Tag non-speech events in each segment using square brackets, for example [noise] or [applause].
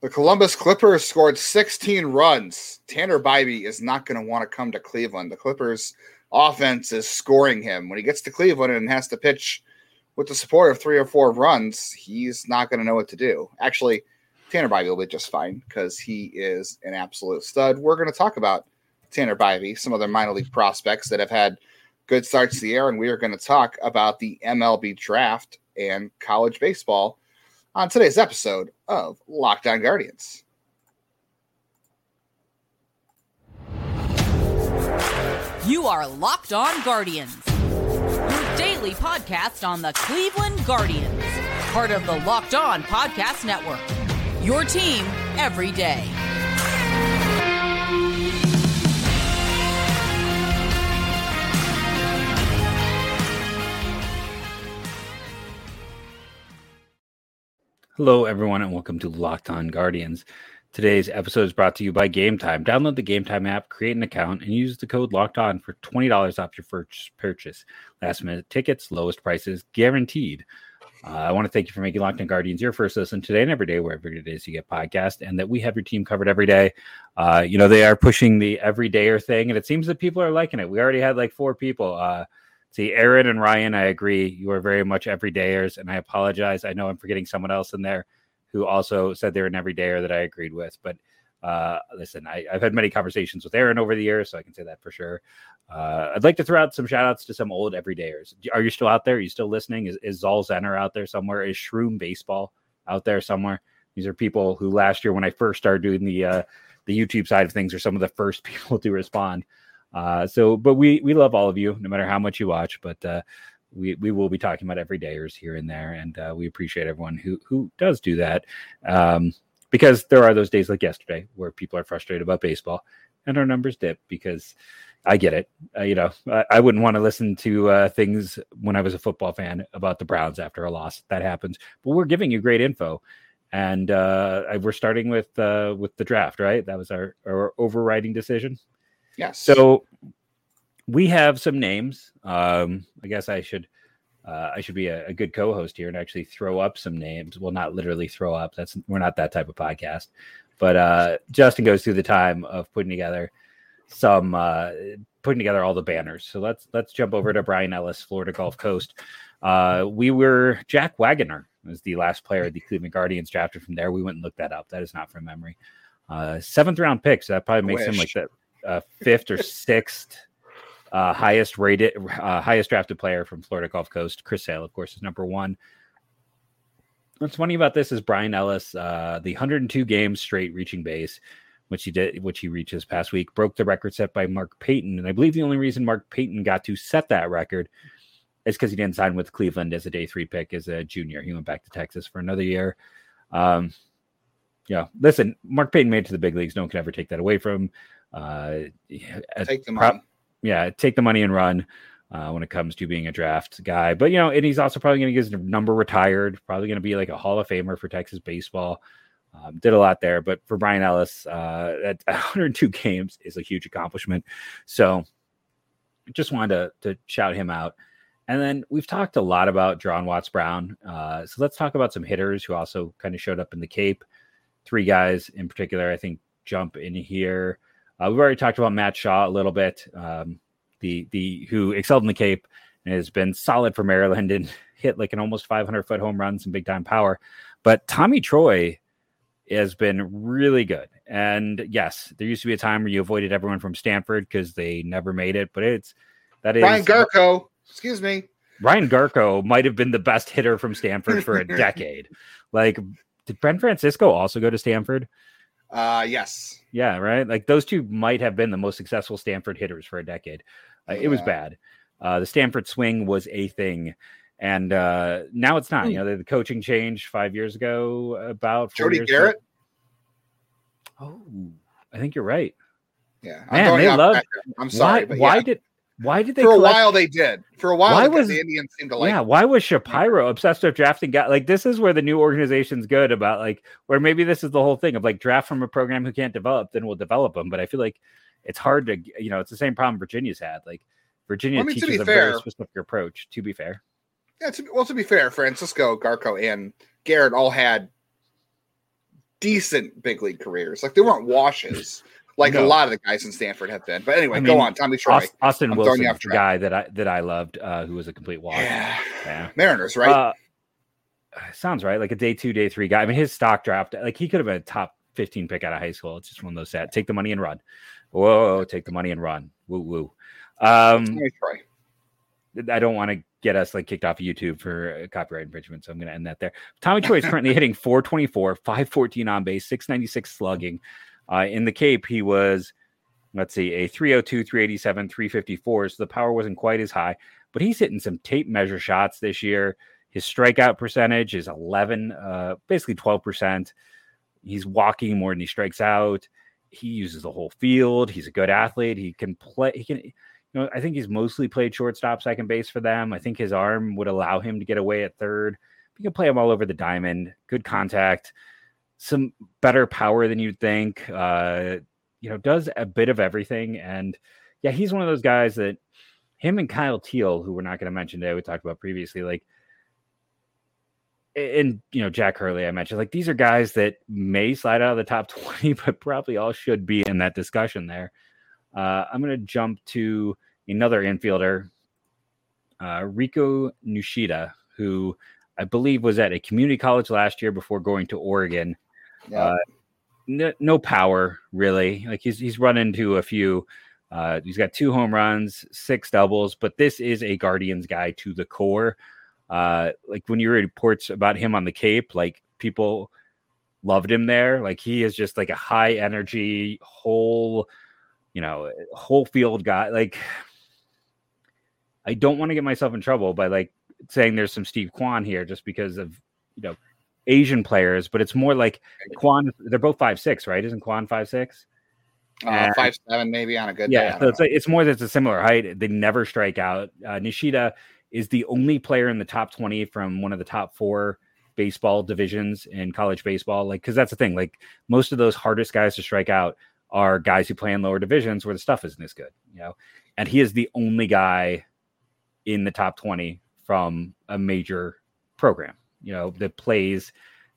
The Columbus Clippers scored 16 runs. Tanner Bibee is not going to want to come to Cleveland. The Clippers offense is scoring him. When he gets to Cleveland and has to pitch with the support of three or four runs, he's not going to know what to do. Actually, Tanner Bibee will be just fine because he is an absolute stud. We're going to talk about Tanner Bibee, some other minor league prospects that have had good starts to the year, and we are going to talk about the MLB draft and college baseball on today's episode of Locked On Guardians. You are Locked On Guardians, your daily podcast on the Cleveland Guardians, part of the Locked On Podcast Network. Your team every day. Hello, everyone, and welcome to Locked On Guardians. Today's episode is brought to you by Game Time. Download the Game Time app, create an account, and use the code Locked On for twenty dollars off your first purchase. Last minute tickets, lowest prices guaranteed. Uh, I want to thank you for making Locked On Guardians your first listen today and every day, wherever it is you get podcast, and that we have your team covered every day. Uh, you know they are pushing the everydayer thing, and it seems that people are liking it. We already had like four people. Uh, See, Aaron and Ryan, I agree. You are very much everydayers, and I apologize. I know I'm forgetting someone else in there who also said they're an everydayer that I agreed with. But uh, listen, I, have had many conversations with Aaron over the years, so I can say that for sure. Uh, I'd like to throw out some shout outs to some old everydayers. Are you still out there? Are you still listening? Is, is Zal Zenner out there somewhere? Is Shroom Baseball out there somewhere? These are people who last year, when I first started doing the uh, the YouTube side of things, are some of the first [laughs] people to respond. Uh, so, but we we love all of you, no matter how much you watch. But uh, we we will be talking about everydayers here and there, and uh, we appreciate everyone who who does do that. Um, because there are those days like yesterday where people are frustrated about baseball and our numbers dip because I get it. Uh, you know, I, I, wouldn't want to listen to uh, things when I was a football fan about the Browns after a loss. That happens, but we're giving you great info, and uh, we're starting with uh, with the draft. Right, that was our our overriding decision. Yes. So we have some names. Um, I guess I should uh, I should be a, a, good co-host here and actually throw up some names. Well, not literally throw up. That's we're not that type of podcast. But uh, Justin goes through the time of putting together some uh, putting together all the banners. So let's let's jump over to Brian Ellis, Florida Gulf Coast. Uh, we were Jack Wagner was the last player the Cleveland Guardians drafted from there. We went and looked that up. That is not from memory. Uh, seventh round pick, so that probably makes him like the uh, fifth or sixth uh, highest rated, uh, highest drafted player from Florida Gulf Coast. Chris Sale, of course, is number one. What's funny about this is Brian Ellis, uh, the 102 games straight reaching base, which he did, which he reached this past week, broke the record set by Mark Payton. And I believe the only reason Mark Payton got to set that record is because he didn't sign with Cleveland as a day three pick as a junior. He went back to Texas for another year. Um, yeah, listen, Mark Payton made it to the big leagues. No one can ever take that away from him. Uh, take the money. yeah, take the money and run. Uh, when it comes to being a draft guy. But you know, and he's also probably going to get his number retired. Probably going to be like a Hall of Famer for Texas baseball. Um, did a lot there, but for Brian Ellis, uh, at [laughs] 102 games is a huge accomplishment. So, just wanted to, to shout him out. And then we've talked a lot about John Watts Brown. Uh, so let's talk about some hitters who also kind of showed up in the Cape. Three guys in particular, I think, jump in here. Uh, we've already talked about Matt Shaw a little bit, um, the the who excelled in the Cape and has been solid for Maryland and [laughs] hit like an almost 500 foot home runs and big time power. But Tommy Troy has been really good. And yes, there used to be a time where you avoided everyone from Stanford because they never made it. But it's that is Ryan Garko. Excuse me. Ryan Garko might have been the best hitter from Stanford for a [laughs] decade. Like, did Brent Francisco also go to Stanford? Uh, yes. Yeah, right. Like those two might have been the most successful Stanford hitters for a decade. Uh, yeah. It was bad. Uh, the Stanford swing was a thing, and uh, now it's not. Mm. You know, the, coaching changed five years ago. About Jody Gerut. Ago. Oh, I think you're right. Yeah, man, they love. I'm sorry. Why, why did why did they for collect... a while they did. For a while why was the Indians seemed to like yeah why was Shapiro obsessed with drafting guys like this is where the new organization's good about like where maybe this is the whole thing of like draft from a program who can't develop then we'll develop them but I feel like it's hard to you know it's the same problem Virginia's had like Virginia I mean, teaches a fair, very specific approach to be fair. Yeah to, well to be fair Francisco Garko and Gerut all had decent big league careers. Like they weren't washes, like No. a lot of the guys in Stanford have been. But anyway, I go on, Tommy Troy. Aust- Austin I'm Wilson, the guy that I that I loved, uh, who was a complete wash. Yeah. Yeah. Mariners, right? Uh, sounds right. Like a day two, day three guy. I mean, his stock dropped. Like he could have been a top 15 pick out of high school. It's just one of those sad. Take the money and run. Whoa, take the money and run. Woo woo. Um. I don't want to get us like kicked off of YouTube for uh, copyright infringement, so I'm going to end that there. Tommy Troy is currently hitting 424, 514 on base, 696 slugging. Uh, in the Cape, he was, let's see, a 302, 387, 354. So the power wasn't quite as high, but he's hitting some tape measure shots this year. His strikeout percentage is 11, uh, basically 12%. He's walking more than he strikes out. He uses the whole field. He's a good athlete. He can play. He can. You know, I think he's mostly played shortstop, second base for them. I think his arm would allow him to get away at third. You can play him all over the diamond. Good contact, some better power than you'd think. Uh, you know, does a bit of everything. And yeah, he's one of those guys that him and Kyle Teel, who we're not going to mention today, we talked about previously, like and you know Jack Hurley, I mentioned like these are guys that may slide out of the top [laughs] twenty, but probably all should be in that discussion there. Uh, I'm going to jump to another infielder, uh, Rikuu Nishida, who I believe was at a community college last year before going to Oregon. Yeah. Uh, no, no power really. Like he's he's run into a few. Uh, he's got two home runs, six doubles, but this is a Guardians guy to the core. Uh, like when you read reports about him on the Cape, like people loved him there. Like he is just like a high energy, whole, you know, whole field guy. Like I don't want to get myself in trouble by like saying there's some Steve Kwan here just because of you know Asian players, but it's more like Kwan. They're both five six, right? Isn't Kwan five six? uh, and- five seven maybe on a good day. Yeah, don't so it's like, it's more that it's a similar height. They never strike out. Uh, Nishida is the only player in the top twenty from one of the top four baseball divisions in college baseball. Like, because that's the thing. Like most of those hardest guys to strike out are guys who play in lower divisions where the stuff isn't as good. You know, and he is the only guy in the top twenty from a major program. You know, that plays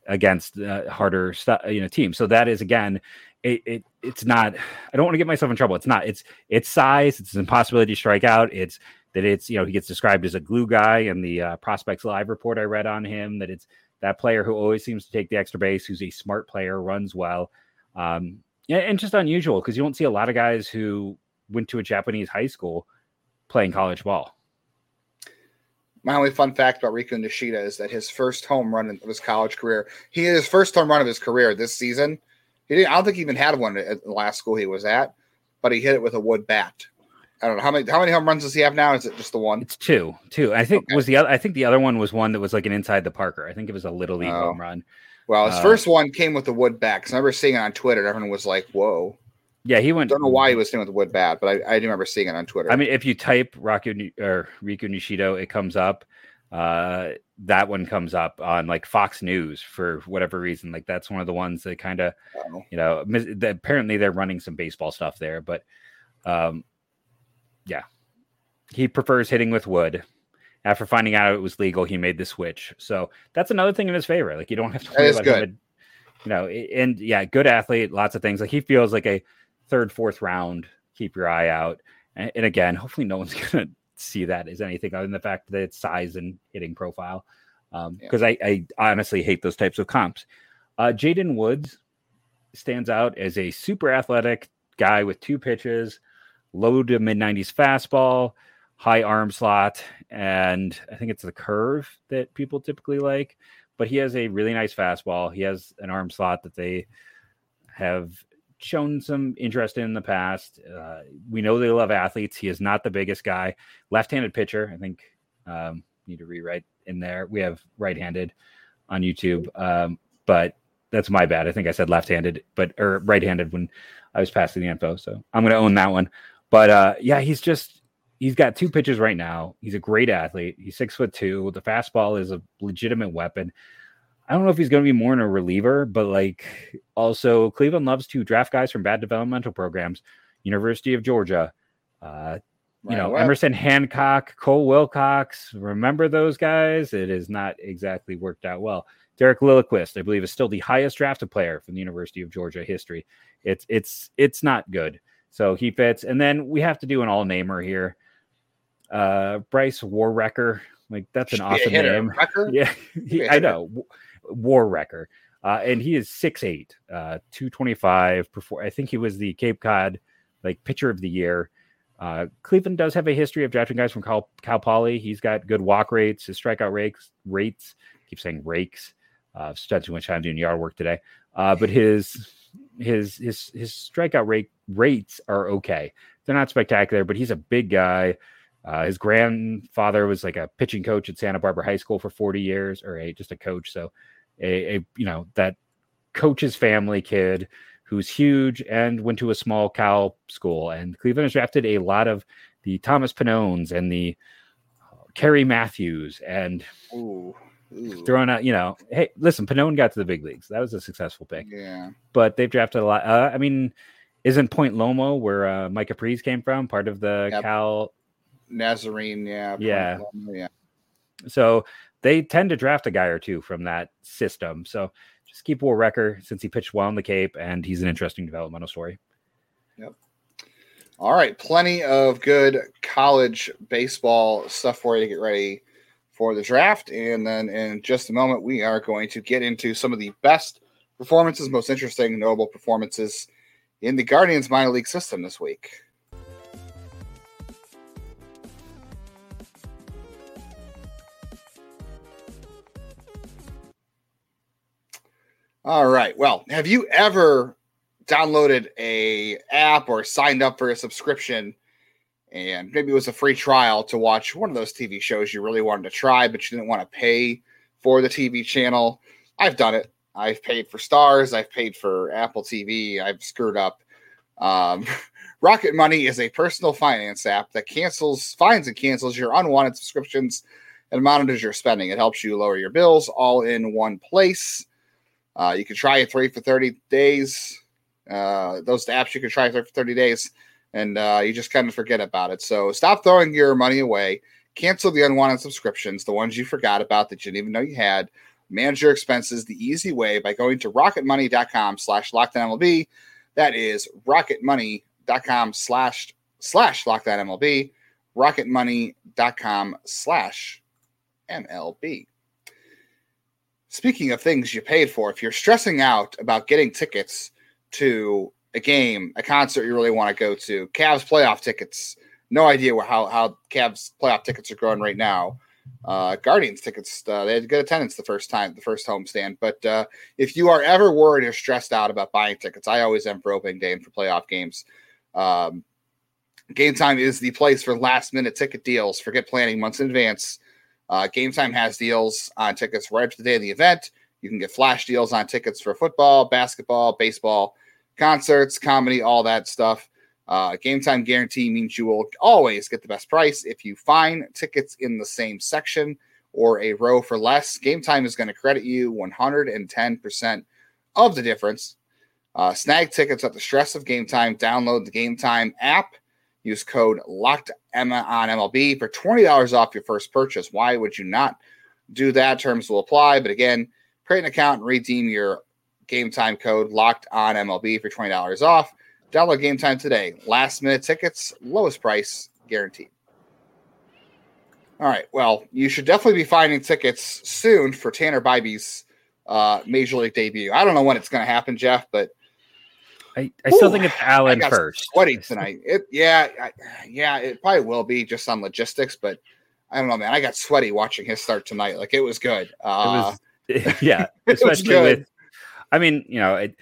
against uh, harder stuff. You know, teams. So that is again it, it it's not i don't want to get myself in trouble it's not it's it's size it's an impossibility to strike out it's that it's you know he gets described as a glue guy in the uh, prospects live report i read on him that it's that player who always seems to take the extra base who's a smart player runs well um and, and just unusual because you don't see a lot of guys who went to a japanese high school playing college ball My only fun fact about Rikuu Nishida is that his first home run of his college career, he his first home run of his career this season. He didn't. I don't think he even had one at the last school he was at, but he hit it with a wood bat. I don't know how many how many home runs does he have now? Is it just the one? it's two two i think Okay. was the other i think the other one was one that was like an inside the parker i think it was a little league Oh. home run Well, his Uh, first one came with the wood bat. 'cause I remember seeing it on Twitter. and Everyone was like, "Whoa!" Yeah he went Don't know why he was doing with wood bat, but I, I do remember seeing it on Twitter. I mean, if you type Raku or Riku Nishido, it comes up. Uh, that one comes up on like Fox News for whatever reason. Like that's one of the ones that kind of Oh. you know. mis- that apparently, they're running some baseball stuff there, but um, yeah, he prefers hitting with wood. After finding out it was legal, he made the switch. So that's another thing in his favor. Like you don't have to worry about him good. to- you know, and yeah, good athlete, lots of things. Like he feels like a third, fourth round. Keep your eye out. And, and again, hopefully, no one's [laughs] gonna see that as anything other than the fact that it's size and hitting profile. Yeah. Because I, I honestly hate those types of comps. Uh, Jaden Woods stands out as a super athletic guy with two pitches, low to mid 90s fastball, high arm slot, and I think it's the curve that people typically like. But he has a really nice fastball. He has an arm slot that they have shown some interest in, the past. Uh, we know they love athletes. He is not the biggest guy. Left-handed pitcher. I think um, need to rewrite in there. We have right-handed on YouTube, um, but that's my bad. I think I said left-handed, but or right-handed when I was passing the info. So I'm going to own that one. But uh, yeah, he's just he's got two pitches right now. He's a great athlete. He's six foot two. The fastball is a legitimate weapon. I don't know if he's going to be more in a reliever, but like also Cleveland loves to draft guys from bad developmental programs. University of Georgia, uh, you Right, know, well, Emerson Hancock, Cole Wilcox. Remember those guys? It has not exactly worked out well. Derek Lilliquist, I believe, is still the highest drafted player from the University of Georgia history. It's it's it's not good. So he fits. And then we have to do an all namer here. Uh Bryce Warrecker. Like that's an Should be a awesome name. [laughs] Yeah, he, I know. War Wrecker. Uh, and he is 6'8, uh, 225. Before I think he was the Cape Cod like pitcher of the year. Uh, Cleveland does have a history of drafting guys from Cal, Cal Poly. He's got good walk rates, his strikeout rates rates. keep saying rakes. Uh, spent too much time doing yard work today. Uh, but his his his his strikeout rate rates are okay. They're not spectacular, but he's a big guy. Uh, his grandfather was like a pitching coach at Santa Barbara High School for 40 years, or a just a coach. So, a, a you know that coach's family kid who's huge and went to a small Cal school. And Cleveland has drafted a lot of the Thomas Pannones and the uh, Kerry Matthews and Ooh. Ooh. throwing out, you know, hey, listen, Pannone got to the big leagues. That was a successful pick Yeah. but they've drafted a lot. Uh, I mean, isn't Point Loma where uh, Mike Caprice came from part of the Yep. Cal? Nazarene. Yeah. Yeah. Yeah. So they tend to draft a guy or two from that system. So just keep War Wrecker since he pitched well in the Cape and he's an interesting developmental story. Yep. All right, plenty of good college baseball stuff for you to get ready for the draft. And then in just a moment, we are going to get into some of the best performances, most interesting, notable performances in the Guardians minor league system this week. All right. Well, have you ever downloaded a app or signed up for a subscription and maybe it was a free trial to watch one of those TV shows you really wanted to try but you didn't want to pay for the TV channel. I've done it. I've paid for Stars, I've paid for Apple TV, I've screwed up. Um, [laughs] Rocket Money is a personal finance app that cancels, finds and cancels your unwanted subscriptions and monitors your spending. It helps you lower your bills all in one place. Uh, you can try it free for 30 days. Uh, those apps you can try for 30 days and uh, you just kind of forget about it. So stop throwing your money away. Cancel the unwanted subscriptions, the ones you forgot about that you didn't even know you had. Manage your expenses the easy way by going to rocketmoney.com slash lockedonmlb. That is rocketmoney.com slash slash lockedonmlb. Rocketmoney.com slash MLB. Speaking of things you paid for, if you're stressing out about getting tickets to a game, a concert you really want to go to, Cavs playoff tickets, no idea how how Cavs playoff tickets are going right now. Uh, Guardians tickets, uh, they had good attendance the first time, the first homestand. But uh, if you are ever worried or stressed out about buying tickets, I always am for opening day and for playoff games. Um, Game Time is the place for last minute ticket deals. Forget planning months in advance. Uh, Game Time has deals on tickets right up to the day of the event. You can get flash deals on tickets for football, basketball, baseball, concerts, comedy, all that stuff. Uh, game time guarantee means you will always get the best price. If you find tickets in the same section or a row for less, game time is going to credit you 110% of the difference. Uh, snag tickets at the stress of game time. Download the game time app. Use code locked Emma on MLB for $20 off your first purchase. Why would you not do that? Terms will apply. But again, create an account and redeem your game time code locked on MLB for $20 off. Download game time today. Last minute tickets, lowest price guaranteed. All right. Well, you should definitely be finding tickets soon for Tanner Bibee's uh, Major League debut. I don't know when it's going to happen, Jeff, but I, I still Ooh, think it's I Allen got first. sweaty tonight. It, yeah, I, yeah, it probably will be just on logistics, but I don't know, man. I got sweaty watching his start tonight. Like it was good. Uh, It was, [laughs] yeah, [laughs] was especially with. I mean, you know, it,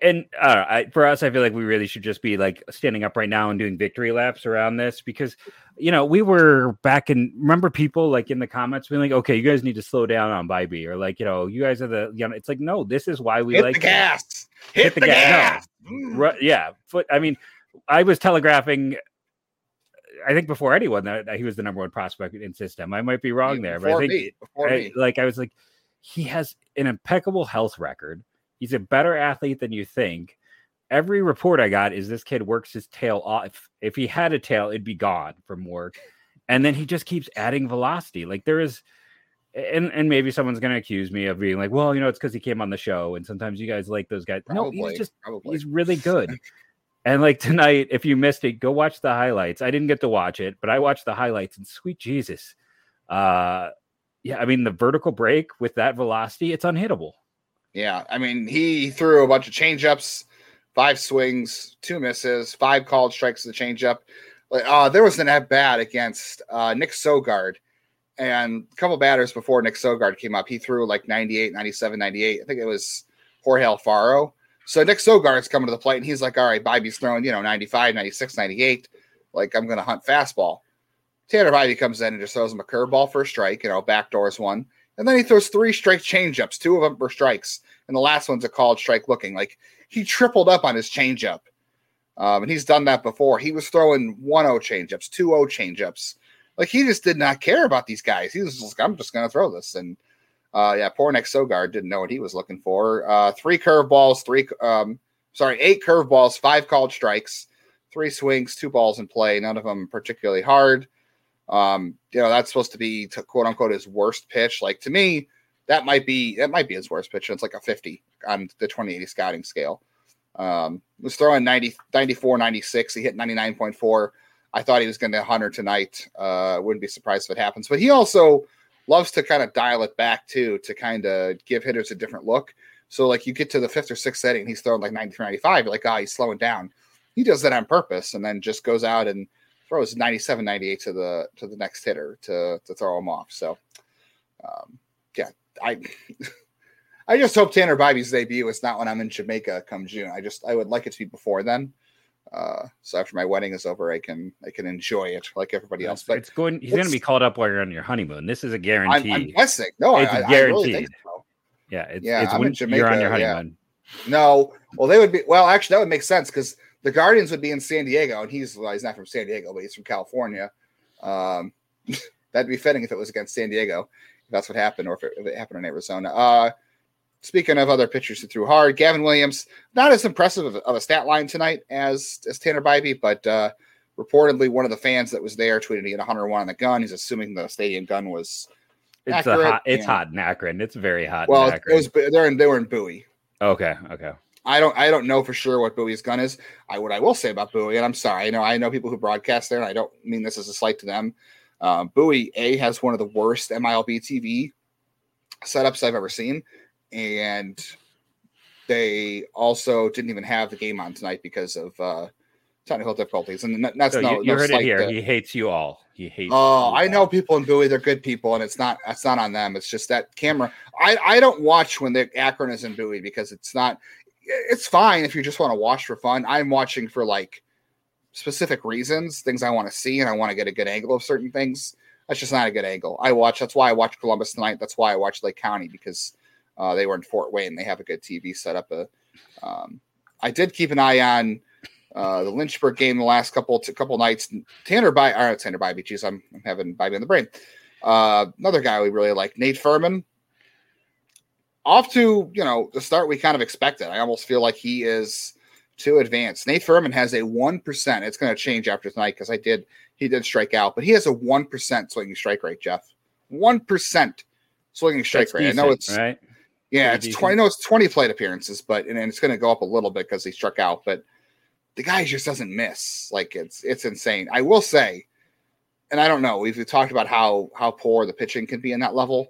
and uh, I, for us, I feel like we really should just be like standing up right now and doing victory laps around this because, you know, we were back in. Remember, people like in the comments being like, "Okay, you guys need to slow down on Bibee," or like, you know, you guys are the, you know, it's like, no, this is why we hit like the gas. Hit, the the, gas. gas. Mm. Ru- yeah, foot. I mean, I was telegraphing. I think before anyone that, that he was the number one prospect in system. I might be wrong there, but I think me, before I- me. like I was like, he has an impeccable health record. He's a better athlete than you think. Every report I got is this kid works his tail off. If he had a tail, it'd be gone from work. And then he just keeps adding velocity. Like there is, and and maybe someone's gonna accuse me of being like, well, you know, it's because he came on the show, and sometimes you guys like those guys. Probably, no, he's just probably. he's really good. [laughs] and like tonight, if you missed it, go watch the highlights. I didn't get to watch it, but I watched the highlights, and sweet Jesus, uh, yeah, I mean the vertical break with that velocity, it's unhittable. Yeah, I mean he threw a bunch of changeups, five swings, two misses, five called strikes to the changeup. Like, uh, there was an at bat against uh, Nick Sogard, and a couple batters before Nick Sogard came up, he threw like 98, 97, 98. I think it was Jorge Alfaro. So Nick Sogard's coming to the plate, and he's like, "All right, Bibee's throwing, you know, 95, 96, 98. Like I'm going to hunt fastball." Tanner Bibee comes in and just throws him a curveball for a strike, you know, backdoors one. And then he throws three strike changeups. Two of them were strikes, and the last one's a called strike looking. Like he tripled up on his changeup. Um, and he's done that before. He was throwing 1 0 changeups, 2 0 changeups. Like he just did not care about these guys. He was just like, I'm just going to throw this. And uh, yeah, poor Nick Sogard didn't know what he was looking for. Uh, three curveballs, three, um, sorry, eight curveballs, five called strikes, three swings, two balls in play, none of them particularly hard. Um, you know, that's supposed to be to quote unquote his worst pitch. Like to me, that might be that might be his worst pitch. It's like a 50 on the 2080 scouting scale. Um, was throwing 90, 94, 96. He hit 99.4. I thought he was going to 100 tonight. Uh, wouldn't be surprised if it happens. But he also loves to kind of dial it back too, to kind of give hitters a different look. So like you get to the fifth or sixth setting, he's throwing like 93, 95. You're like, ah, oh, he's slowing down. He does that on purpose and then just goes out and throws 97, 98 to the to the next hitter to to throw him off. So um, yeah, I [laughs] I just hope Tanner Bibee's debut is not when I'm in Jamaica come June. I just I would like it to be before then. Uh, so after my wedding is over, I can I can enjoy it like everybody else. But it's going. He's going to be called up while you're on your honeymoon. This is a guarantee. I'm, I'm guessing. No, it's I, guaranteed. I really so. Yeah, it's, yeah. It's I'm when in Jamaica, you're on your honeymoon. Yeah. No, well, they would be. Well, actually, that would make sense because the Guardians would be in San Diego, and he's well, he's not from San Diego, but he's from California. Um, [laughs] that'd be fitting if it was against San Diego. If that's what happened, or if it, if it happened in Arizona. Uh, Speaking of other pitchers who threw hard, Gavin Williams, not as impressive of, of a stat line tonight as, as Tanner Bibee, but uh, reportedly one of the fans that was there tweeted he had 101 on the gun. He's assuming the stadium gun was. It's accurate, hot. It's hot in Akron. It's very hot. Well, it was. They're in. They were in Bowie. Okay. Okay. I don't. I don't know for sure what Bowie's gun is. I what I will say about Bowie, and I'm sorry. I know. I know people who broadcast there, and I don't mean this as a slight to them. Uh, Bowie A has one of the worst MILB TV setups I've ever seen and they also didn't even have the game on tonight because of uh, technical difficulties. And that's so no, you, you no heard it here. To, he hates you all. He hates. Oh, I know people in Bowie. They're good people, and it's not. It's not on them. It's just that camera. I I don't watch when the Akron is in Bowie because it's not. It's fine if you just want to watch for fun. I'm watching for like specific reasons, things I want to see, and I want to get a good angle of certain things. That's just not a good angle. I watch. That's why I watch Columbus tonight. That's why I watch Lake County because uh, they were in Fort Wayne. They have a good TV setup. Uh, um, I did keep an eye on uh, the Lynchburg game the last couple t- couple nights. Tanner by or Tanner Bibee. Geez, I'm, I'm having Bibee in the brain. Uh, another guy we really like, Nate Furman. Off to you know the start we kind of expected. I almost feel like he is too advanced. Nate Furman has a one percent. It's going to change after tonight because I did he did strike out, but he has a one percent swinging strike rate. Jeff, one percent swinging strike That's rate. decent, I know it's right. Yeah, it's decent. twenty. No, it's twenty plate appearances, but and, and it's going to go up a little bit because he struck out. But the guy just doesn't miss. Like it's it's insane. I will say, and I don't know. We've talked about how how poor the pitching can be in that level.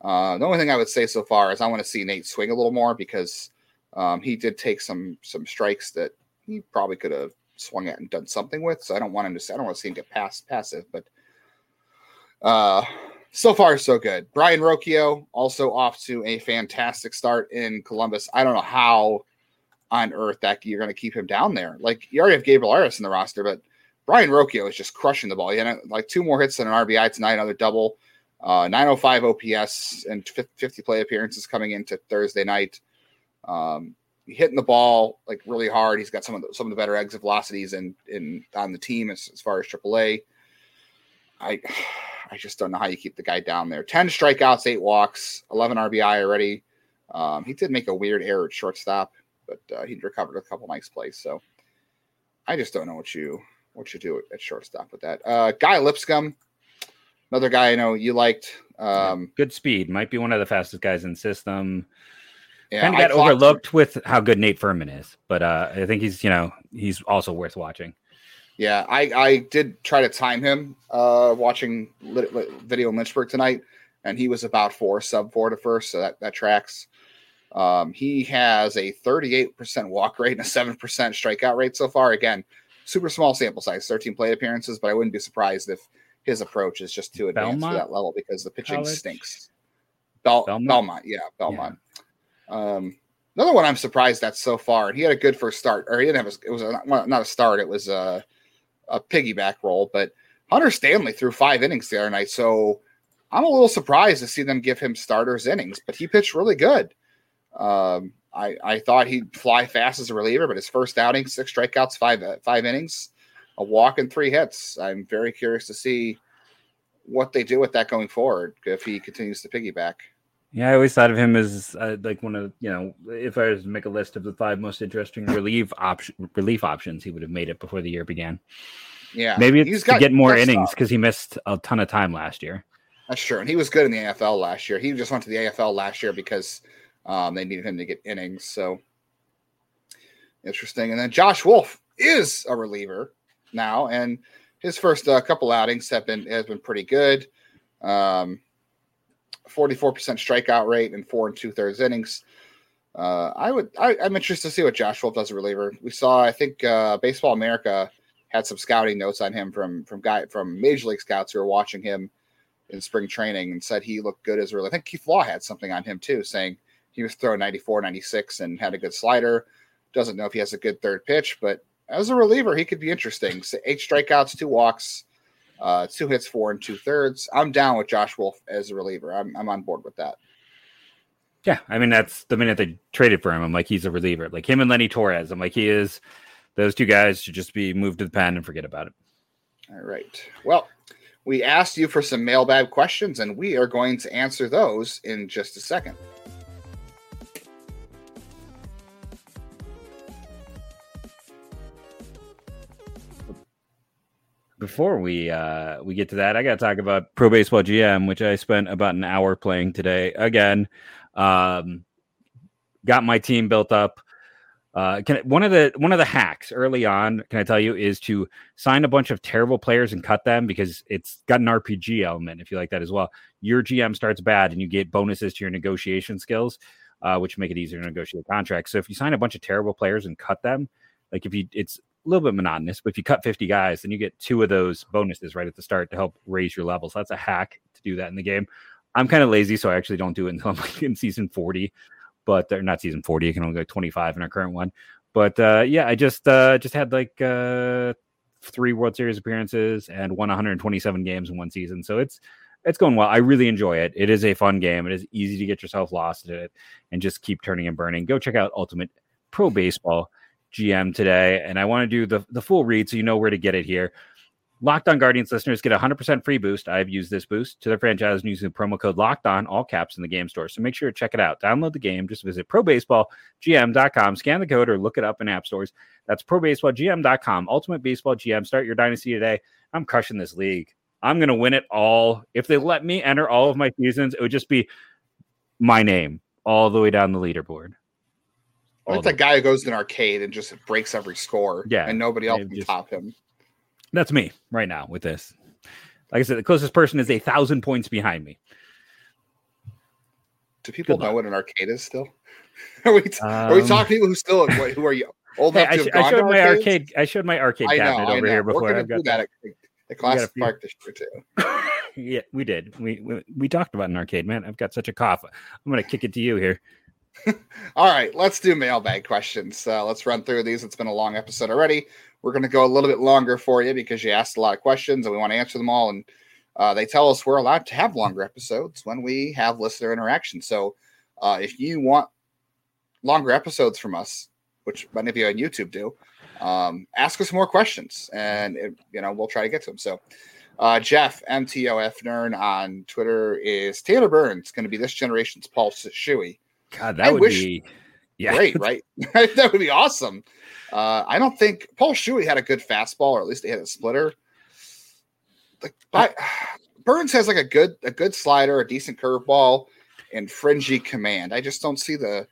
Uh, the only thing I would say so far is I want to see Nate swing a little more because um, he did take some some strikes that he probably could have swung at and done something with. So I don't want him to. I don't want to see him get past passive, but uh, so far so good. Brayan Rocchio also off to a fantastic start in Columbus. I don't know how on earth that you're going to keep him down there. Like you already have Gabriel Arias in the roster, but Brayan Rocchio is just crushing the ball. He had like two more hits than an RBI tonight, another double, uh, 905 OPS and 50 play appearances coming into Thursday night. Um, hitting the ball like really hard. He's got some of the, some of the better exit velocities in in on the team as, as far as AAA. I I just don't know how you keep the guy down there. Ten strikeouts, eight walks, eleven RBI already. Um, he did make a weird error at shortstop, but uh, he recovered a couple nice plays. So I just don't know what you what you do at shortstop with that. Uh, Guy Lipscomb, another guy I know you liked. Um, Good speed. Might be one of the fastest guys in the system. yeah, kind of got him. overlooked with how good Nate Furman is, but uh, I think he's you know he's also worth watching. Yeah, I, I did try to time him uh, watching lit, lit video in Lynchburg tonight, and he was about four sub four to first, so that, that tracks. Um, he has a 38% walk rate and a 7% strikeout rate so far. Again, super small sample size, 13 plate appearances, but I wouldn't be surprised if his approach is just too advanced Belmont for that level because the pitching College? stinks. Bel- Belmont? Belmont? yeah, Belmont. Um, another one I'm surprised at so far, and he had a good first start, or he didn't have a, it was a, not a start, it was a, a piggyback roll, but Hunter Stanley threw five innings the other night, so I'm a little surprised to see them give him starters innings, but he pitched really good. Um, I, I thought he'd fly fast as a reliever, but his first outing, six strikeouts, five uh, five innings, a walk, and three hits. I'm very curious to see what they do with that going forward if he continues to piggyback. Yeah, I always thought of him as uh, like one of you know, if I was to make a list of the five most interesting relief option relief options, he would have made it before the year began. Yeah, Maybe he's it's to got get more innings because he missed a ton of time last year. That's true, and he was good in the AFL last year. He just went to the AFL last year because um, they needed him to get innings. So interesting. And then Josh Wolf is a reliever now, and his first uh, couple outings have been has been pretty good. Um, 44% strikeout rate and four and two thirds innings. Uh, I would, I, I'm interested to see what Josh Wolf does as a reliever. We saw, I think, uh, Baseball America had some scouting notes on him from from guy from Major League scouts who were watching him in spring training and said he looked good as a reliever. I think Keith Law had something on him too, saying he was throwing 94, 96 and had a good slider. Doesn't know if he has a good third pitch, but as a reliever, he could be interesting. So eight strikeouts, two walks, uh, two hits, four and two thirds. I'm down with Josh Wolf as a reliever. I'm, I'm on board with that. Yeah, I mean that's the minute they traded for him. I'm like he's a reliever, like him and Lenny Torres. I'm like he is. Those two guys should just be moved to the pen and forget about it. All right. Well, we asked you for some mailbag questions, and we are going to answer those in just a second. Before we uh we get to that, I got to talk about Pro Baseball GM, which I spent about an hour playing today. Again, um, got my team built up. Uh, can one of the one of the hacks early on, can I tell you, is to sign a bunch of terrible players and cut them because it's got an RPG element. If you like that as well, your GM starts bad and you get bonuses to your negotiation skills, uh, which make it easier to negotiate contracts. So if you sign a bunch of terrible players and cut them, like if you, it's a little bit monotonous, but if you cut 50 guys, then you get two of those bonuses right at the start to help raise your level. So That's a hack to do that in the game. I'm kind of lazy, so I actually don't do it [laughs] until I'm like in season 40, but they're not season 40. I can only go 25 in our current one. But uh, yeah, I just uh, just had like uh, three World Series appearances and won 127 games in one season. So it's it's going well. I really enjoy it. It is a fun game. It is easy to get yourself lost in it and just keep turning and burning. Go check out Ultimate Pro Baseball GM today, and I want to do the the full read so you know where to get it here. Locked on Guardians listeners get a 100% free boost. I've used this boost to their franchise using the promo code Locked On, all caps in the game store. So make sure to check it out. Download the game. Just visit probaseballgm.com, scan the code, or look it up in app stores. That's probaseballgm.com. Ultimate Baseball GM. Start your dynasty today. I'm crushing this league. I'm going to win it all. If they let me enter all of my seasons, it would just be my name all the way down the leaderboard. Like the- that guy who goes to an arcade and just breaks every score. Yeah, And nobody else can just- top him. That's me right now with this. Like I said, the closest person is a thousand points behind me. Do people know what an arcade is still? [laughs] are, we t- are we Um, talking people who still [laughs] who are you old Hey, enough I, to sh- have I showed my arcades? arcade. I showed my arcade know, cabinet over here We're before. gonna I've got that at the classic few. park this year too. [laughs] yeah, we did. We, we we talked about an arcade, man. I've got such a cough. I'm gonna kick it to you here. [laughs] All right, let's do mailbag questions. Uh, let's run through these. It's been a long episode already. We're going to go a little bit longer for you because you asked a lot of questions and we want to answer them all. And uh, they tell us we're allowed to have longer episodes when we have listener interaction. So uh, if you want longer episodes from us, which many of you on YouTube do, um, ask us more questions and it, you know we'll try to get to them. So uh, Jeff MTOF Nern on Twitter is Tanner Burns going to be this generation's Paul Shuey. God, that I would wish- be [laughs] yeah. Great, [laughs] right? that would be awesome. Uh, I don't think Paul Shuey had a good fastball, or at least he had a splitter. Like, by, [sighs] Burns has like a good a good slider, a decent curveball, and fringy command. I just don't see the.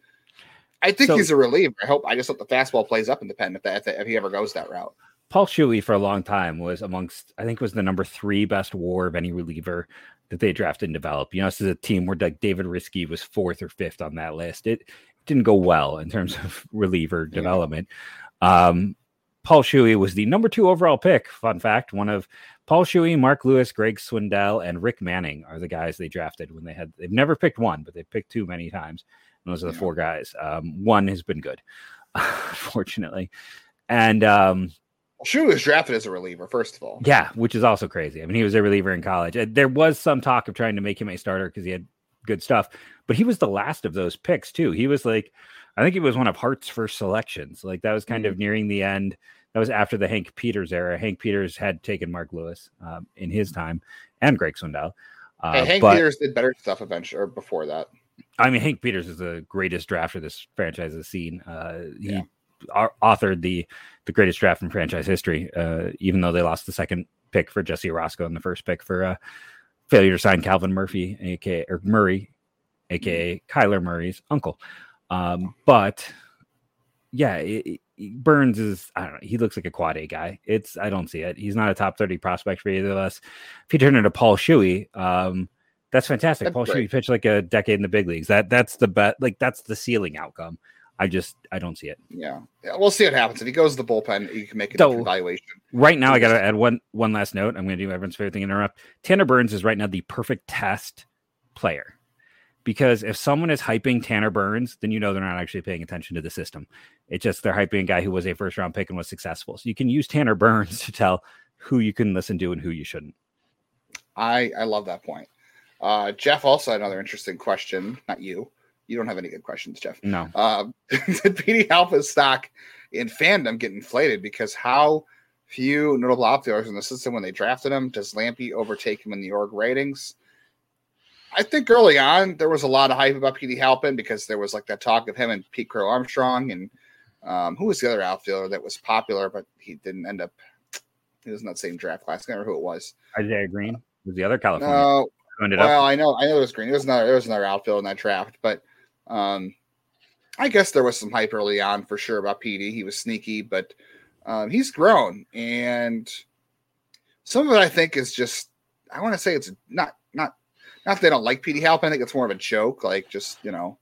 I think so, he's a reliever. I hope. I just hope the fastball plays up independent if, that, if, if he ever goes that route. Paul Shuey for a long time was amongst, I think, was the number three best WAR of any reliever that they drafted and developed. You know, this is a team where like David Riske was fourth or fifth on that list. It didn't go well in terms [laughs] of reliever yeah. development. Um, Paul Shuey was the number two overall pick. Fun fact: one of Paul Shuey, Mark Lewis, Greg Swindell, and Rick Manning are the guys they drafted when they had. They've never picked one, but they've picked two many times. And those are the yeah. four guys. Um, one has been good, [laughs] fortunately, and um, Shuey was drafted as a reliever, first of all. Yeah, which is also crazy. I mean, he was a reliever in college. There was some talk of trying to make him a starter because he had good stuff, but he was the last of those picks too. He was like I think it was one of Hart's first selections. Like that was kind mm-hmm. of nearing the end. That was after the Hank Peters era. Hank Peters had taken Mark Lewis um, in his time and Greg Swindell. Uh, hey, Hank but, Peters did better stuff eventually or before that. I mean, Hank Peters is the greatest drafter this franchise has seen. Uh, he yeah. Authored the the greatest draft in franchise history, uh, even though they lost the second pick for Jesse Orosco and the first pick for uh, failure to sign Calvin Murphy, aka or Murray, aka. Kyler Murray's uncle. Um, but yeah, it, it, Burns is I don't know. He looks like a quad A guy. It's I don't see it. He's not a top thirty prospect for either of us. If you turn into Paul Shuey, um, that's fantastic. That's Paul great. Shuey pitched like a decade in the big leagues. That that's the bet. Like that's the ceiling outcome. I just I don't see it. Yeah. yeah, we'll see what happens. If he goes to the bullpen, you can make an so, evaluation. Right now, I got to add one one last note. I'm going to do everyone's favorite thing. Interrupt. Tanner Burns is right now the perfect test player because if someone is hyping Tanner Burns, then you know they're not actually paying attention to the system. It's just they're hyping a guy who was a first round pick and was successful. So you can use Tanner Burns [laughs] to tell who you can listen to and who you shouldn't. I I love that point. Uh, Jeff also had another interesting question. Not you. You don't have any good questions, Jeff. No. Uh, [laughs] did Petey Halpin's stock in fandom get inflated because how few notable outfielders in the system when they drafted him? Does Lampy overtake him in the org ratings? I think early on there was a lot of hype about Petey Halpin because there was like that talk of him and Pete Crow Armstrong and um, who was the other outfielder that was popular, but he didn't end up. He was in that same draft class. I can't remember who it was. Isaiah Green was the other California. No, well. I know, I know it was Green. There was another, there was another outfielder in that draft, but um, I guess there was some hype early on for sure about Petey. He was sneaky, but um, he's grown, and some of it I think is just I want to say it's not not not that they don't like Petey Halpin. I think it's more of a joke. Like just you know,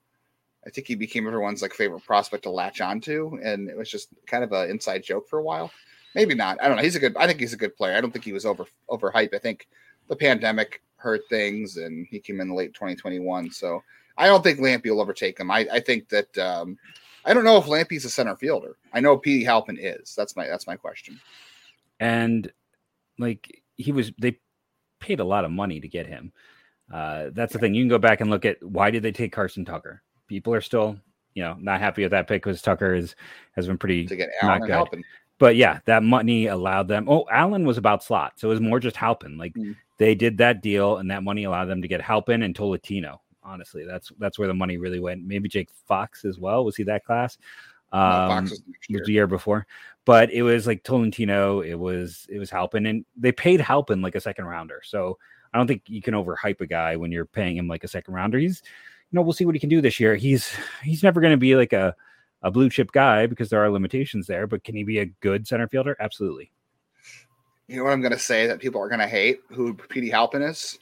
I think he became everyone's like favorite prospect to latch onto, and it was just kind of an inside joke for a while. Maybe not. I don't know. He's a good. I think he's a good player. I don't think he was over overhyped. I think the pandemic hurt things, and he came in late 2021. So I don't think Lampy will overtake him. I, I think that um, I don't know if Lampy's a center fielder. I know Petey Halpin is. That's my that's my question. And like he was, they paid a lot of money to get him. Uh, that's the thing. You can go back and look at why did they take Carson Tucker? People are still, you know, not happy with that pick because Tucker is has been pretty to get not good. Halpin. But yeah, that money allowed them. Oh, Allen was about slot, so it was more just Halpin. Like mm. they did that deal, and that money allowed them to get Halpin and Tolentino. Honestly, that's that's where the money really went. Maybe Jake Fox as well. Was he that class? Um, no, was, was the year before, but it was like Tolentino. It was it was Halpin, and they paid Halpin like a second rounder. So I don't think you can overhype a guy when you're paying him like a second rounder. He's, you know, we'll see what he can do this year. He's he's never going to be like a a blue chip guy because there are limitations there. But can he be a good center fielder? Absolutely. You know what I'm going to say that people are going to hate who Petey Halpin is?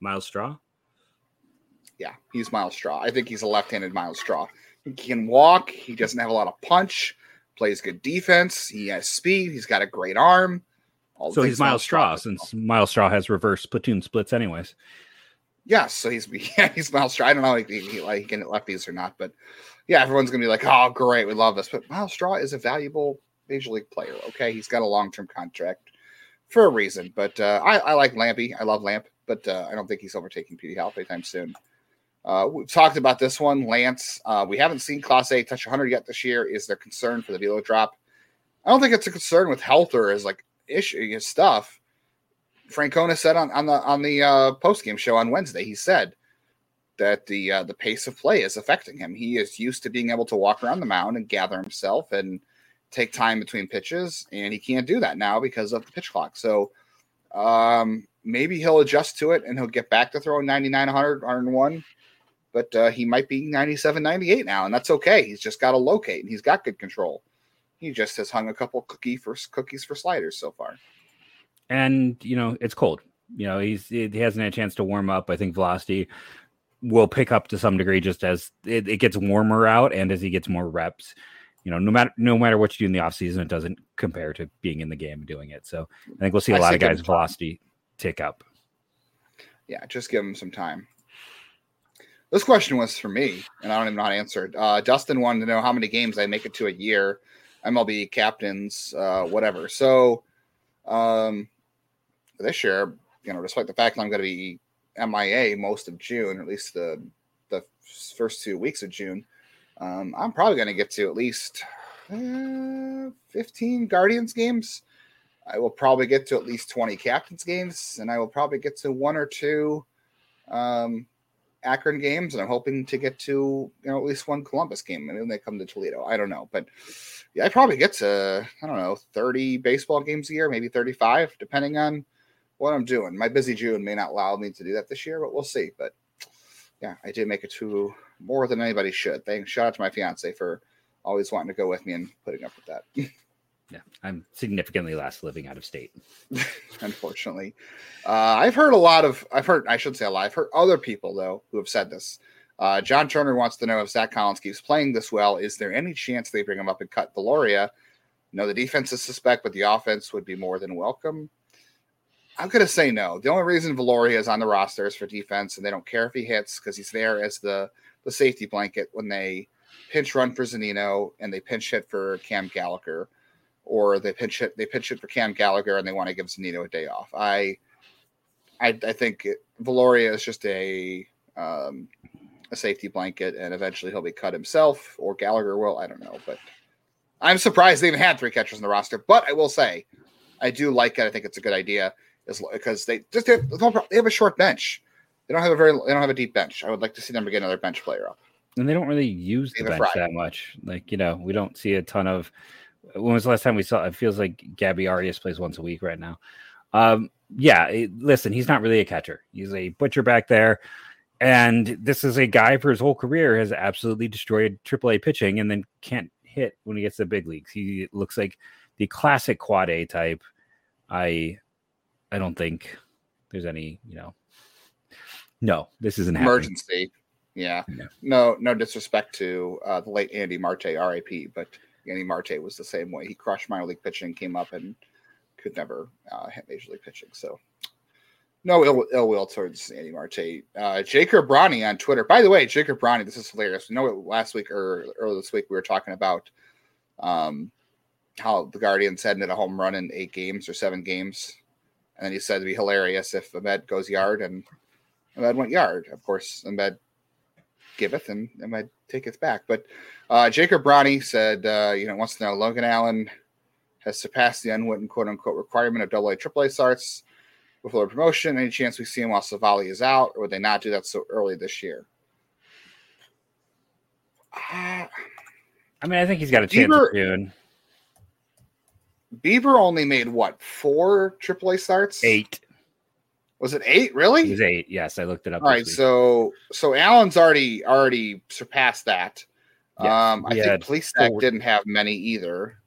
Myles Straw. Yeah, he's Myles Straw. I think he's a left-handed Myles Straw. He can walk. He doesn't have a lot of punch. Plays good defense. He has speed. He's got a great arm. All so he's Myles Straw, since Myles Straw has reverse platoon splits, anyways. Yes, so he's [laughs] yeah, he's Myles Straw. I don't know if he, he like he can lefties or not, but yeah, everyone's gonna be like, oh, great, we love this. But Myles Straw is a valuable major league player. Okay, he's got a long term contract for a reason. But uh, I, I like Lampy. I love Lamp, but uh, I don't think he's overtaking Petey Halp anytime soon. Uh, we've talked about this one, Lance. Uh, we haven't seen Clase touch 100 yet this year. Is there concern for the velo drop? I don't think it's a concern with health or as like issue stuff. Francona said on, on the on the uh, post game show on Wednesday, he said that the uh, the pace of play is affecting him. He is used to being able to walk around the mound and gather himself and take time between pitches, and he can't do that now because of the pitch clock. So, um, maybe he'll adjust to it and he'll get back to throwing 99, 100, 101. But uh, he might be 97, 98 now, and that's okay. He's just got to locate, and he's got good control. He just has hung a couple cookie for cookies for sliders so far. And you know it's cold. You know he's he hasn't had a chance to warm up. I think velocity will pick up to some degree just as it, it gets warmer out and as he gets more reps you know, no matter no matter what you do in the offseason, it doesn't compare to being in the game and doing it. So I think we'll see a I lot of guys' velocity tick up. Yeah, just give him some time. This question was for me, and I don't even know how to answer it. Uh, Dustin wanted to know how many games I make it to a year, MLB captains, uh, whatever. So um, this year, you know, despite the fact that I'm going to be MIA most of June, or at least the the first two weeks of June, um, I'm probably going to get to at least uh, 15 Guardians games. I will probably get to at least 20 Captains games, and I will probably get to one or two um, Akron games, and I'm hoping to get to you know at least one Columbus game, and then they come to Toledo. I don't know, but yeah, I probably get to I don't know 30 baseball games a year, maybe 35, depending on what I'm doing. My busy June may not allow me to do that this year, but we'll see. But yeah, I did make it to more than anybody should. Thanks. Shout out to my fiance for always wanting to go with me and putting up with that. [laughs] yeah, I'm significantly less living out of state. [laughs] Unfortunately, uh, I've heard a lot of. I've heard. I should say a lot. I've heard other people though who have said this. Uh, John Turner wants to know if Zack Collins keeps playing this well. Is there any chance they bring him up and cut Viloria? No, the defense is suspect, but the offense would be more than welcome. I'm going to say no. The only reason Viloria is on the roster is for defense, and they don't care if he hits because he's there as the the safety blanket when they pinch run for Zunino and they pinch hit for Cam Gallagher, or they pinch it they pinch it for Cam Gallagher and they want to give Zunino a day off. I I, I think it, Viloria is just a um, a safety blanket, and eventually he'll be cut himself or Gallagher will. I don't know, but I'm surprised they even had three catchers in the roster. But I will say, I do like it. I think it's a good idea, is because they just have, they have a short bench. They don't have a very they don't have a deep bench. I would like to see them get another bench player up. And they don't really use the bench that much. Like you know, we don't see a ton of. When was the last time we saw? It feels like Gabby Arias plays once a week right now. Um, yeah, it, listen, he's not really a catcher. He's a butcher back there. And this is a guy for his whole career has absolutely destroyed AAA pitching and then can't hit when he gets to the big leagues. He looks like the classic quad A type. I I don't think there's any, you know, no, this isn't emergency. Yeah. No. no, no disrespect to uh, the late Andy Marte, RIP, but Andy Marte was the same way. He crushed minor league pitching, came up and could never uh, hit major league pitching. So no ill, ill will towards Andy Marte. Uh, Jacob Bronny on Twitter. By the way, Jacob Bronny, this is hilarious. You know, last week or earlier this week we were talking about um, how the Guardians hadn't hit a home run in eight games or seven games, and then he said it'd be hilarious if Amed goes yard and Amed went yard. Of course, Amed giveth and Amed taketh back. But uh, Jacob Bronny said, uh, you know, wants to know Logan Allen has surpassed the unwritten quote unquote requirement of double A, triple A starts before promotion. Any chance we see him while Civale is out, or would they not do that so early this year? Uh, I mean, I think he's got a chance Bieber, June. Bieber only made what four AAA starts? Eight. Was it eight? Really? It was eight. Yes, I looked it up. All right, week. so so Allen's already already surpassed that. Yeah, um, I think Police Plesac didn't have many either.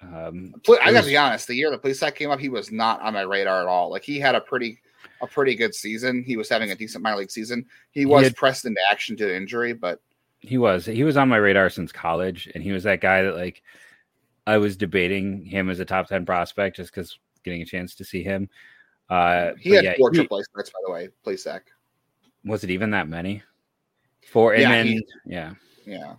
Um, I got to be honest. The year the Plesac came up, he was not on my radar at all. Like he had a pretty a pretty good season. He was having a decent minor league season. He was he had, pressed into action due to injury, but he was he was on my radar since college, and he was that guy that like I was debating him as a top ten prospect just because getting a chance to see him. Uh, he had yeah, four he, triple starts, by the way. Plesac. Was it even that many? Four, and yeah, then he, yeah, yeah,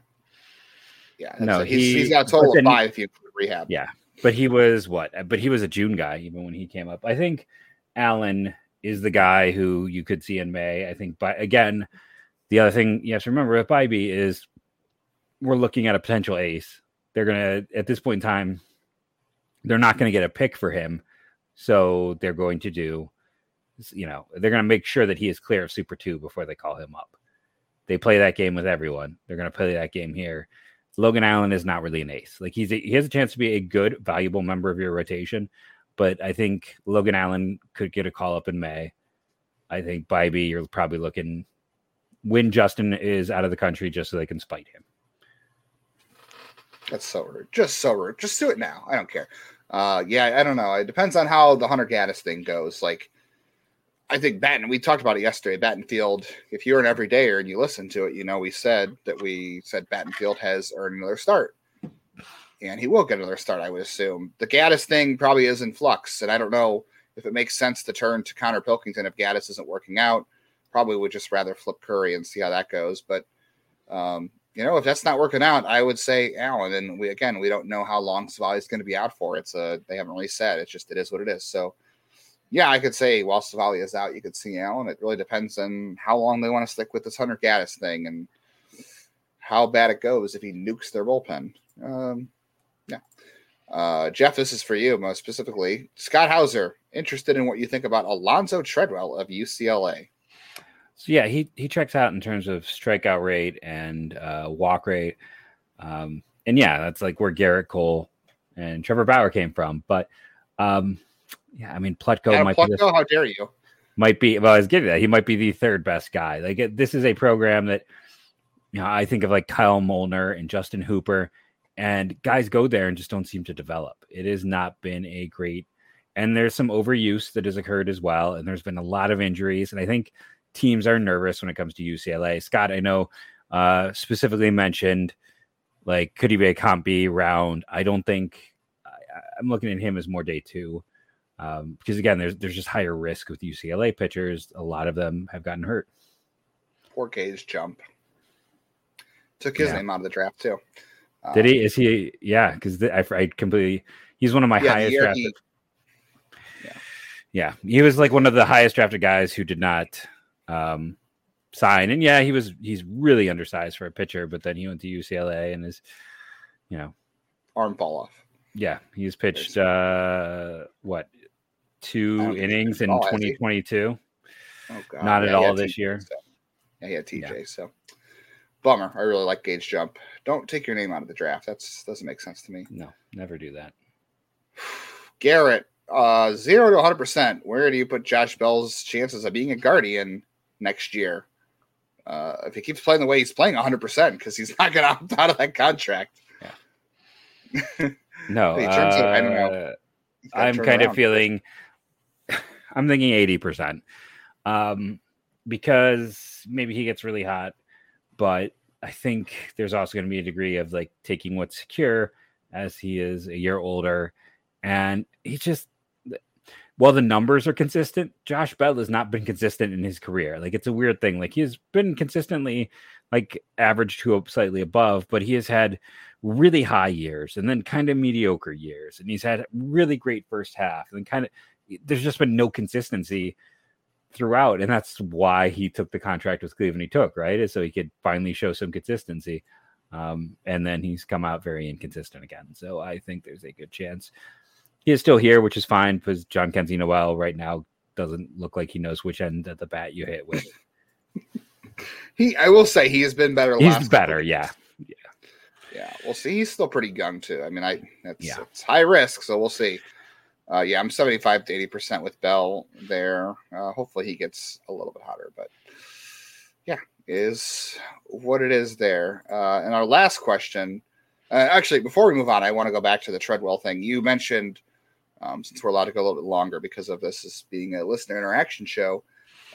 yeah. No, he's, he, he's got a total then, of five if you rehab. Yeah, but he was what? But he was a June guy even when he came up. I think Allen is the guy who you could see in May. I think, but again, the other thing you have to remember with Bibee is we're looking at a potential ace. They're gonna at this point in time, they're not gonna get a pick for him so they're going to do, you know, they're going to make sure that he is clear of Super 2 before they call him up. They play that game with everyone. They're going to play that game here. Logan Allen is not really an ace. Like he's a, he has a chance to be a good, valuable member of your rotation, but I think Logan Allen could get a call up in May. I think Bibee, you're probably looking when Justin is out of the country just so they can spite him. That's so rude. Just so rude. Just do it now. I don't care. Uh, yeah, I don't know. It depends on how the Hunter Gaddis thing goes. Like, I think Batten, we talked about it yesterday. Battenfield, if you're an everydayer and you listen to it, you know, we said that we said Battenfield has earned another start. And he will get another start, I would assume. The Gaddis thing probably is in flux. And I don't know if it makes sense to turn to Connor Pilkington if Gaddis isn't working out. Probably would just rather flip Curry and see how that goes. But um, you know, if that's not working out, I would say Allen. And we again, we don't know how long Civale is going to be out for. It's a they haven't really said. It's just it is what it is. So, yeah, I could say while Civale is out, you could see Allen. It really depends on how long they want to stick with this Hunter Gaddis thing and how bad it goes if he nukes their bullpen. Um, yeah, uh, Jeff, this is for you most specifically. Scott Hauser, interested in what you think about Alonzo Treadwell of UCLA. So yeah, he he checks out in terms of strikeout rate and uh, walk rate, um, and yeah, that's like where Gerrit Cole and Trevor Bauer came from. But um, yeah, I mean Plutko Adam might Plutko, be this, how dare you? might be. Well, I was getting that he might be the third best guy. Like it, this is a program that you know I think of like Kyle Molnar and Justin Hooper, and guys go there and just don't seem to develop. It has not been a great, and there's some overuse that has occurred as well, and there's been a lot of injuries, and I think teams are nervous when it comes to UCLA. Scott, I know uh, specifically mentioned like could he be a comp B round? I don't think I, I'm looking at him as more day two um, because again, there's there's just higher risk with UCLA pitchers. A lot of them have gotten hurt. Poor Gage Jump. Took his Yeah. name out of the draft too. Did Um, he? Is he? Yeah, because I, I completely. He's one of my Yeah, highest drafted. he- Yeah, he was like one of the highest drafted guys who did not um, sign. And yeah, he was he's really undersized for a pitcher, but then he went to UCLA and his, you know, arm fall off. yeah, he's pitched uh what two innings in at has he? 2022. Oh god, Not at he all this TJ, year. so- Yeah, he had TJ. So bummer. I really like Gage Jump. Don't take your name out of the draft. That's doesn't make sense to me. No, never do that. [sighs] Garrett, uh, zero to 100. percent Where do you put Josh Bell's chances of being a Guardian next year? Uh, if he keeps playing the way he's playing, 100 percent because he's not going [laughs] to opt out of that contract. No, He turns it- I don't know. uh, I'm kind around. of feeling [laughs] I'm thinking 80%. Um because maybe he gets really hot, but I think there's also going to be a degree of like taking what's secure as he is a year older and he just while the numbers are consistent, Josh Bell has not been consistent in his career. Like it's a weird thing. Like he's been consistently like average to slightly above, but he has had really high years and then kind of mediocre years. And he's had really great first half and kind of there's just been no consistency throughout. And that's why he took the contract with Cleveland he took, right? Is so he could finally show some consistency. Um, and then he's come out very inconsistent again. So I think there's a good chance he is still here, which is fine because Jhonkensy Noel right now doesn't look like he knows which end of the bat you hit with. [laughs] He, I will say, he has been better. He's better, weeks. yeah. Yeah, we'll see. He's still pretty young too. I mean, I that's Yeah. it's high risk, so we'll see. Uh, yeah, I'm 75 to 80 percent with Bell there. Uh, hopefully, he gets a little bit hotter, but yeah, is what it is there. Uh, and our last question, uh, actually, before we move on, I want to go back to the Treadwell thing. You mentioned, um, since we're allowed to go a little bit longer because of this as being a listener interaction show.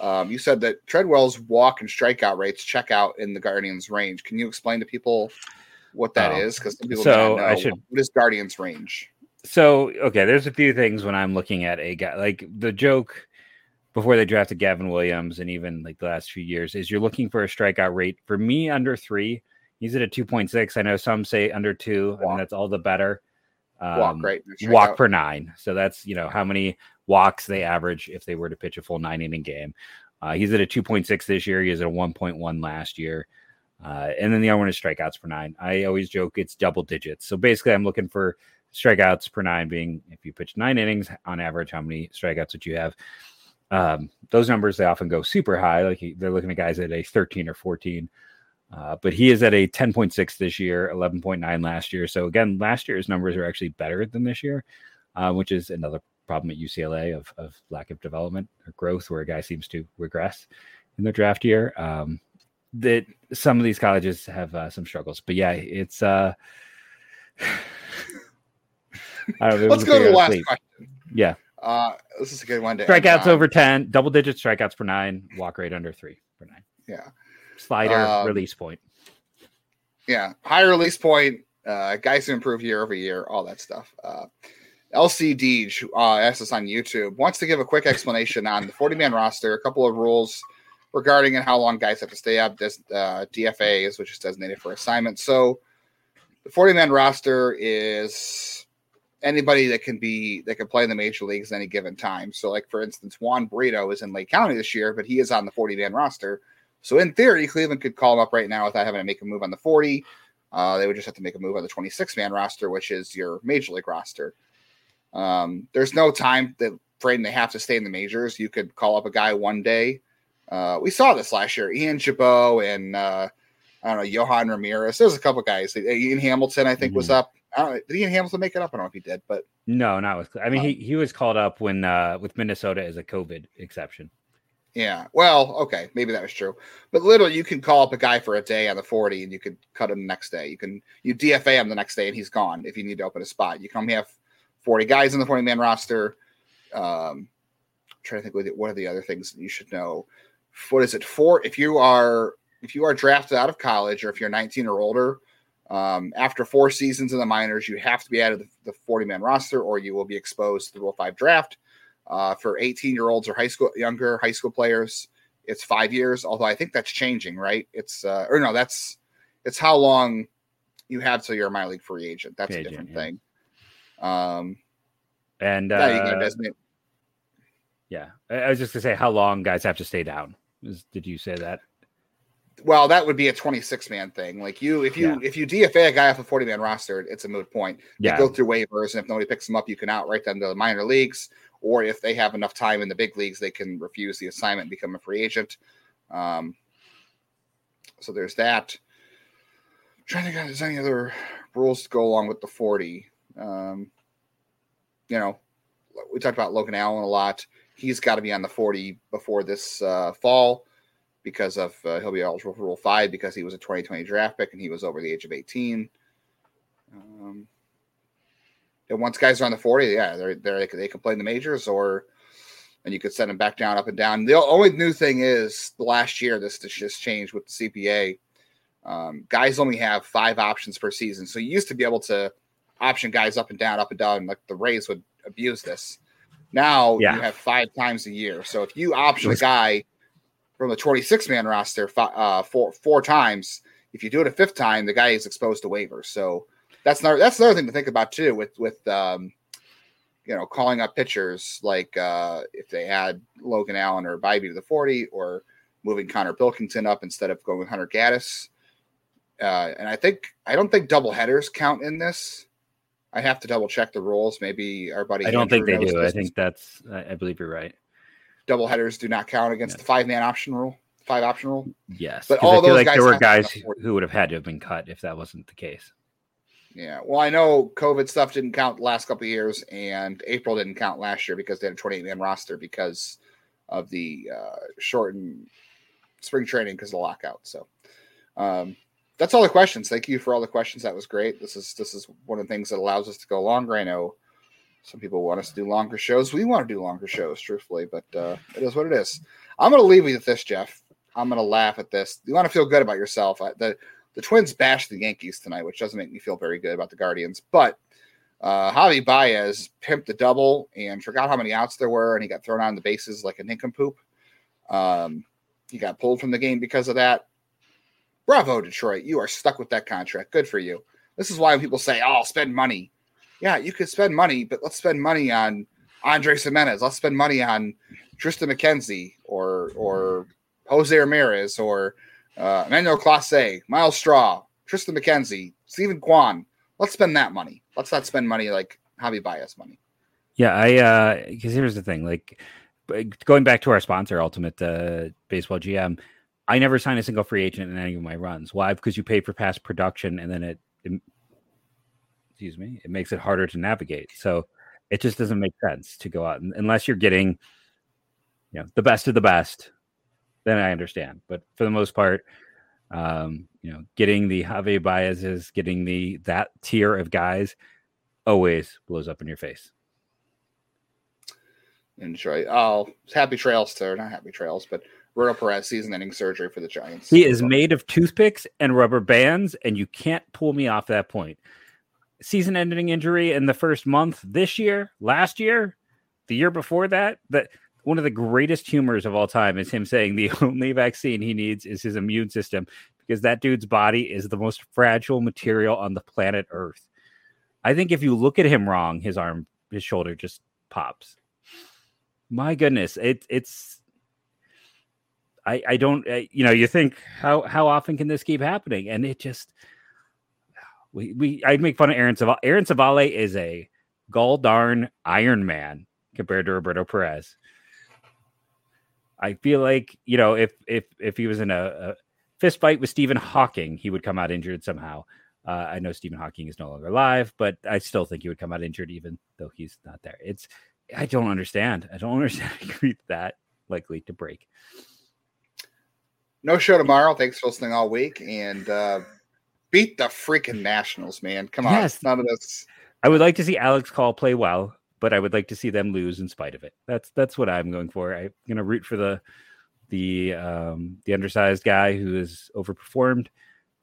Um, you said that Treadwell's walk and strikeout rates check out in the Guardians' range. Can you explain to people what that Oh. is? Because some people So, I know. should- What is Guardians' range? So okay, there's a few things when I'm looking at a guy like the joke before they drafted Gavin Williams and even like the last few years is you're looking for a strikeout rate. For me, under three, he's at a 2.6. I know some say under two, and that's all the better. Um, Walk, right? Walk Strikeout. per nine. So that's you know how many walks they average if they were to pitch a full nine inning game. Uh, he's at a 2.6 this year. He was at a 1.1 last year. Uh, and then the other one is strikeouts per nine. I always joke it's double digits. So basically, I'm looking for strikeouts per nine being if you pitch nine innings on average, how many strikeouts would you have? Um, those numbers they often go super high. Like he, they're looking at guys at a 13 or 14. Uh, but he is at a 10.6 this year, 11.9 last year. So again, last year's numbers are actually better than this year, uh, which is another problem at UCLA of, of lack of development or growth, where a guy seems to regress in their draft year. Um, that some of these colleges have uh, some struggles, but yeah, it's. Uh, [sighs] I don't know, Let's go to the last sleep. question. Yeah. Uh, this is a good one. To strikeouts over 10, double digit strikeouts per nine, walk rate under three per nine. Yeah. Slider um, release point. Yeah. High release point. Uh, guys who improve year over year, all that stuff. Uh, LCD uh, asked us on YouTube, wants to give a quick explanation on the 40 man roster, a couple of rules regarding and how long guys have to stay up. This uh, DFA is which is designated for assignment. So the 40 man roster is anybody that can be that can play in the major leagues at any given time. So, like for instance, Juan Brito is in Lake County this year, but he is on the 40 man roster. So in theory, Cleveland could call him up right now without having to make a move on the 40. Uh, they would just have to make a move on the 26 man roster, which is your major league roster. Um, there's no time that frame they have to stay in the majors. You could call up a guy one day. Uh, we saw this last year. Ian Gibaut and uh, I don't know Yohan Ramirez. There's a couple guys. Ian Hamilton, I think, mm-hmm. was up I don't know. did Ian Hamilton make it up? I don't know if he did, but no, not with. I mean, um, he he was called up when uh with Minnesota as a COVID exception. Yeah, well, okay, maybe that was true, but literally, you can call up a guy for a day on the forty, and you could cut him the next day. You can you DFA him the next day, and he's gone. If you need to open a spot, you can only have forty guys in the forty man roster. Um, trying to think what are the other things that you should know. What is it for? If you are if you are drafted out of college, or if you're 19 or older, um, after four seasons in the minors, you have to be added to the 40 man roster or you will be exposed to the Rule 5 draft. Uh, for 18 year olds or high school, younger high school players, it's five years. Although I think that's changing, right? It's, uh, or no, that's, it's how long you have till you're a minor league free agent. That's a different yeah. thing. Um, and, uh, yeah, I was just gonna say how long guys have to stay down. Did you say that? well, that would be a 26 man thing. Like you, if you yeah. if you DFA a guy off a 40 man roster, it's a moot point. You yeah. go through waivers, and if nobody picks them up, you can outright them to the minor leagues. Or if they have enough time in the big leagues, they can refuse the assignment and become a free agent. Um, so there's that. I'm trying to think if there's any other rules to go along with the 40. Um, you know, we talked about Logan Allen a lot. He's got to be on the 40 before this uh, fall because of uh, he'll be eligible for Rule Five because he was a 2020 draft pick and he was over the age of 18. Um, and once guys are on the 40, yeah, they're, they're they can play in the majors or and you could send them back down, up and down. The only new thing is the last year this, just changed with the CBA. Um, guys only have five options per season, so you used to be able to option guys up and down, up and down. Like the Rays would abuse this. Now yeah. you have five times a year. So if you option a guy from the 26 man roster five, uh, four four times. If you do it a fifth time, the guy is exposed to waivers. So that's another that's another thing to think about too. With with um, you know calling up pitchers like uh, if they add Logan Allen or Bibee to the 40 or moving Connor Pilkington up instead of going with Hunter Gaddis. Uh, and I think I don't think double headers count in this. I have to double check the rules. Maybe our buddy. I don't Andrew think they do. I think that's. I believe you're right double headers do not count against the five man option rule, five option rule. Yes, but all those like guys there were guys who would have had to have been cut if that wasn't the case. Yeah, well, I know COVID stuff didn't count the last couple years, and April didn't count last year because they had a 28 man roster because of the uh, shortened spring training because of the lockout. So, um, that's all the questions. Thank you for all the questions. That was great. This is this is one of the things that allows us to go longer. I know some people want us to do longer shows. We want to do longer shows, truthfully, but uh, it is what it is. I'm going to leave you with this, Jeff. I'm going to laugh at this. You want to feel good about yourself. The the Twins bashed the Yankees tonight, which doesn't make me feel very good about the Guardians. But uh, Javi Baez pimped the double and forgot how many outs there were, and he got thrown on the bases like a nincompoop. Um, he got pulled from the game because of that. Bravo, Detroit. You are stuck with that contract. Good for you. This is why people say, oh, spend money yeah, you could spend money, but let's spend money on Andre Gimenez. Let's spend money on Triston McKenzie or or Jose Ramirez or uh, Emmanuel Clase, Myles Straw, Triston McKenzie, Steven Kwan. Let's spend that money. Let's not spend money like Javi Baez money. Yeah, I uh because here's the thing, like going back to our sponsor, Ultimate uh, Baseball GM, I never sign a single free agent in any of my runs. Why? Because you pay for past production, and then it, it excuse me, it makes it harder to navigate. So It just doesn't make sense to go out unless you're getting, you know, the best of the best. Then I understand, but for the most part, um, you know, getting the Javi Baez's, getting the that tier of guys, always blows up in your face. And Enjoy. Oh, happy trails to not happy trails, but Roberto Perez season-ending surgery for the Giants. He is made of toothpicks and rubber bands, and you can't pull me off that point. Season-ending injury in the first month this year, last year, the year before that. That one of the greatest humors of all time is him saying the [laughs] only vaccine he needs is his immune system because that dude's body is the most fragile material on the planet Earth. I think if you look at him wrong, his arm, his shoulder just pops. My goodness, it, it's I, I don't, you know, you think how how often can this keep happening? And it just, we we I make fun of Aaron Civale. Aaron Civale is a gall darn Iron Man compared to Roberto Perez. I feel like you know if if if he was in a, a fist fight with Stephen Hawking, he would come out injured somehow. Uh, I know Stephen Hawking is no longer alive, but I still think he would come out injured even though he's not there. It's I don't understand. I don't [laughs] understand that likely to break no show tomorrow. Thanks for listening all week and uh, beat the freaking Nationals, man. Come on. Yes. None of this. I would like to see Alex Call play well, but I would like to see them lose in spite of it. That's that's what I'm going for. I'm gonna root for the the um the undersized guy who has overperformed.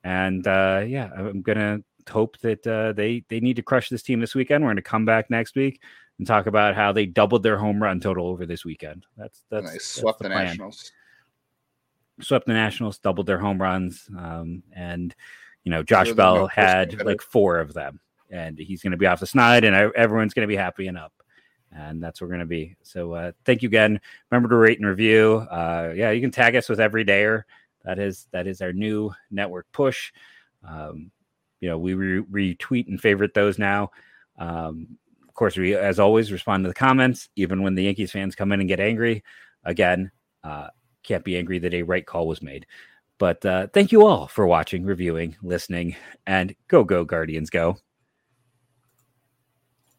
And uh yeah, I'm gonna hope that uh they they need to crush this team this weekend. We're gonna come back next week and talk about how they doubled their home run total over this weekend. That's that's nice. swept the, the Nationals swept the Nationals, doubled their home runs, um, and you know Josh Bell had like four of them, and he's going to be off the snide, and everyone's going to be happy and up, and that's where we're going to be. So uh, thank you again. Remember to rate and review. Uh, yeah, you can tag us with every dayer. That is that is our new network push. Um, you know, we re- retweet and favorite those now. Um, of course, we, as always, respond to the comments, even when the Yankees fans come in and get angry. Again, uh, can't be angry that a right call was made. But uh, thank you all for watching, reviewing, listening, and go, go, Guardians, go.